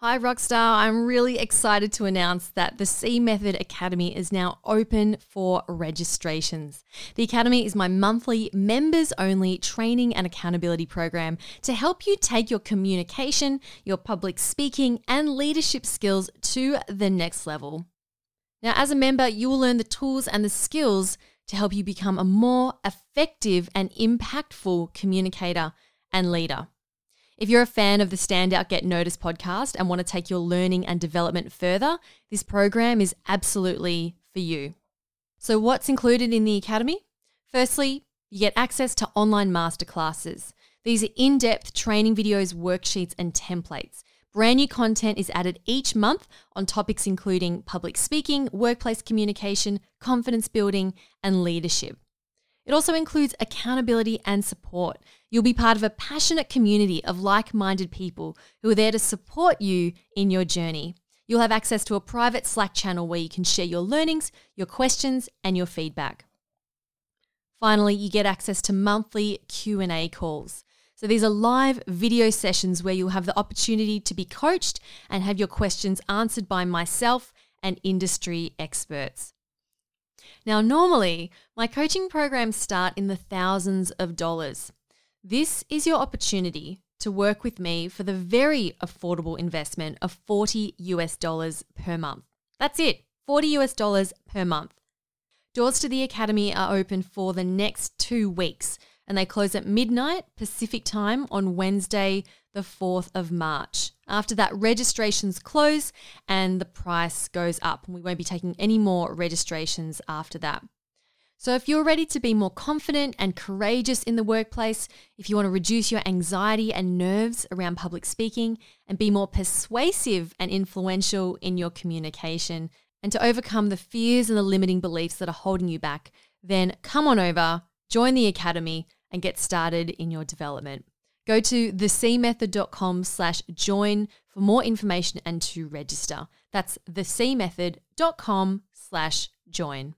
Hi, Rockstar. I'm really excited to announce that the C Method Academy is now open for registrations. The Academy is my monthly members only training and accountability program to help you take your communication, your public speaking, and leadership skills to the next level. Now, as a member, you will learn the tools and the skills to help you become a more effective and impactful communicator and leader. If you're a fan of the Standout Get Noticed podcast and want to take your learning and development further, this program is absolutely for you. So, what's included in the Academy? Firstly, you get access to online masterclasses. These are in depth training videos, worksheets, and templates. Brand new content is added each month on topics including public speaking, workplace communication, confidence building, and leadership. It also includes accountability and support. You'll be part of a passionate community of like minded people who are there to support you in your journey. You'll have access to a private Slack channel where you can share your learnings, your questions, and your feedback. Finally, you get access to monthly Q&A calls. So these are live video sessions where you'll have the opportunity to be coached and have your questions answered by myself and industry experts. Now, normally, my coaching programs start in the thousands of dollars. This is your opportunity to work with me for the very affordable investment of 40 US dollars per month. That's it, 40 US dollars per month. Doors to the Academy are open for the next two weeks and they close at midnight Pacific time on Wednesday, the 4th of March. After that, registrations close and the price goes up, and we won't be taking any more registrations after that. So, if you're ready to be more confident and courageous in the workplace, if you want to reduce your anxiety and nerves around public speaking and be more persuasive and influential in your communication, and to overcome the fears and the limiting beliefs that are holding you back, then come on over, join the Academy, and get started in your development. Go to thecmethod.com slash join for more information and to register. That's thecmethod.com slash join.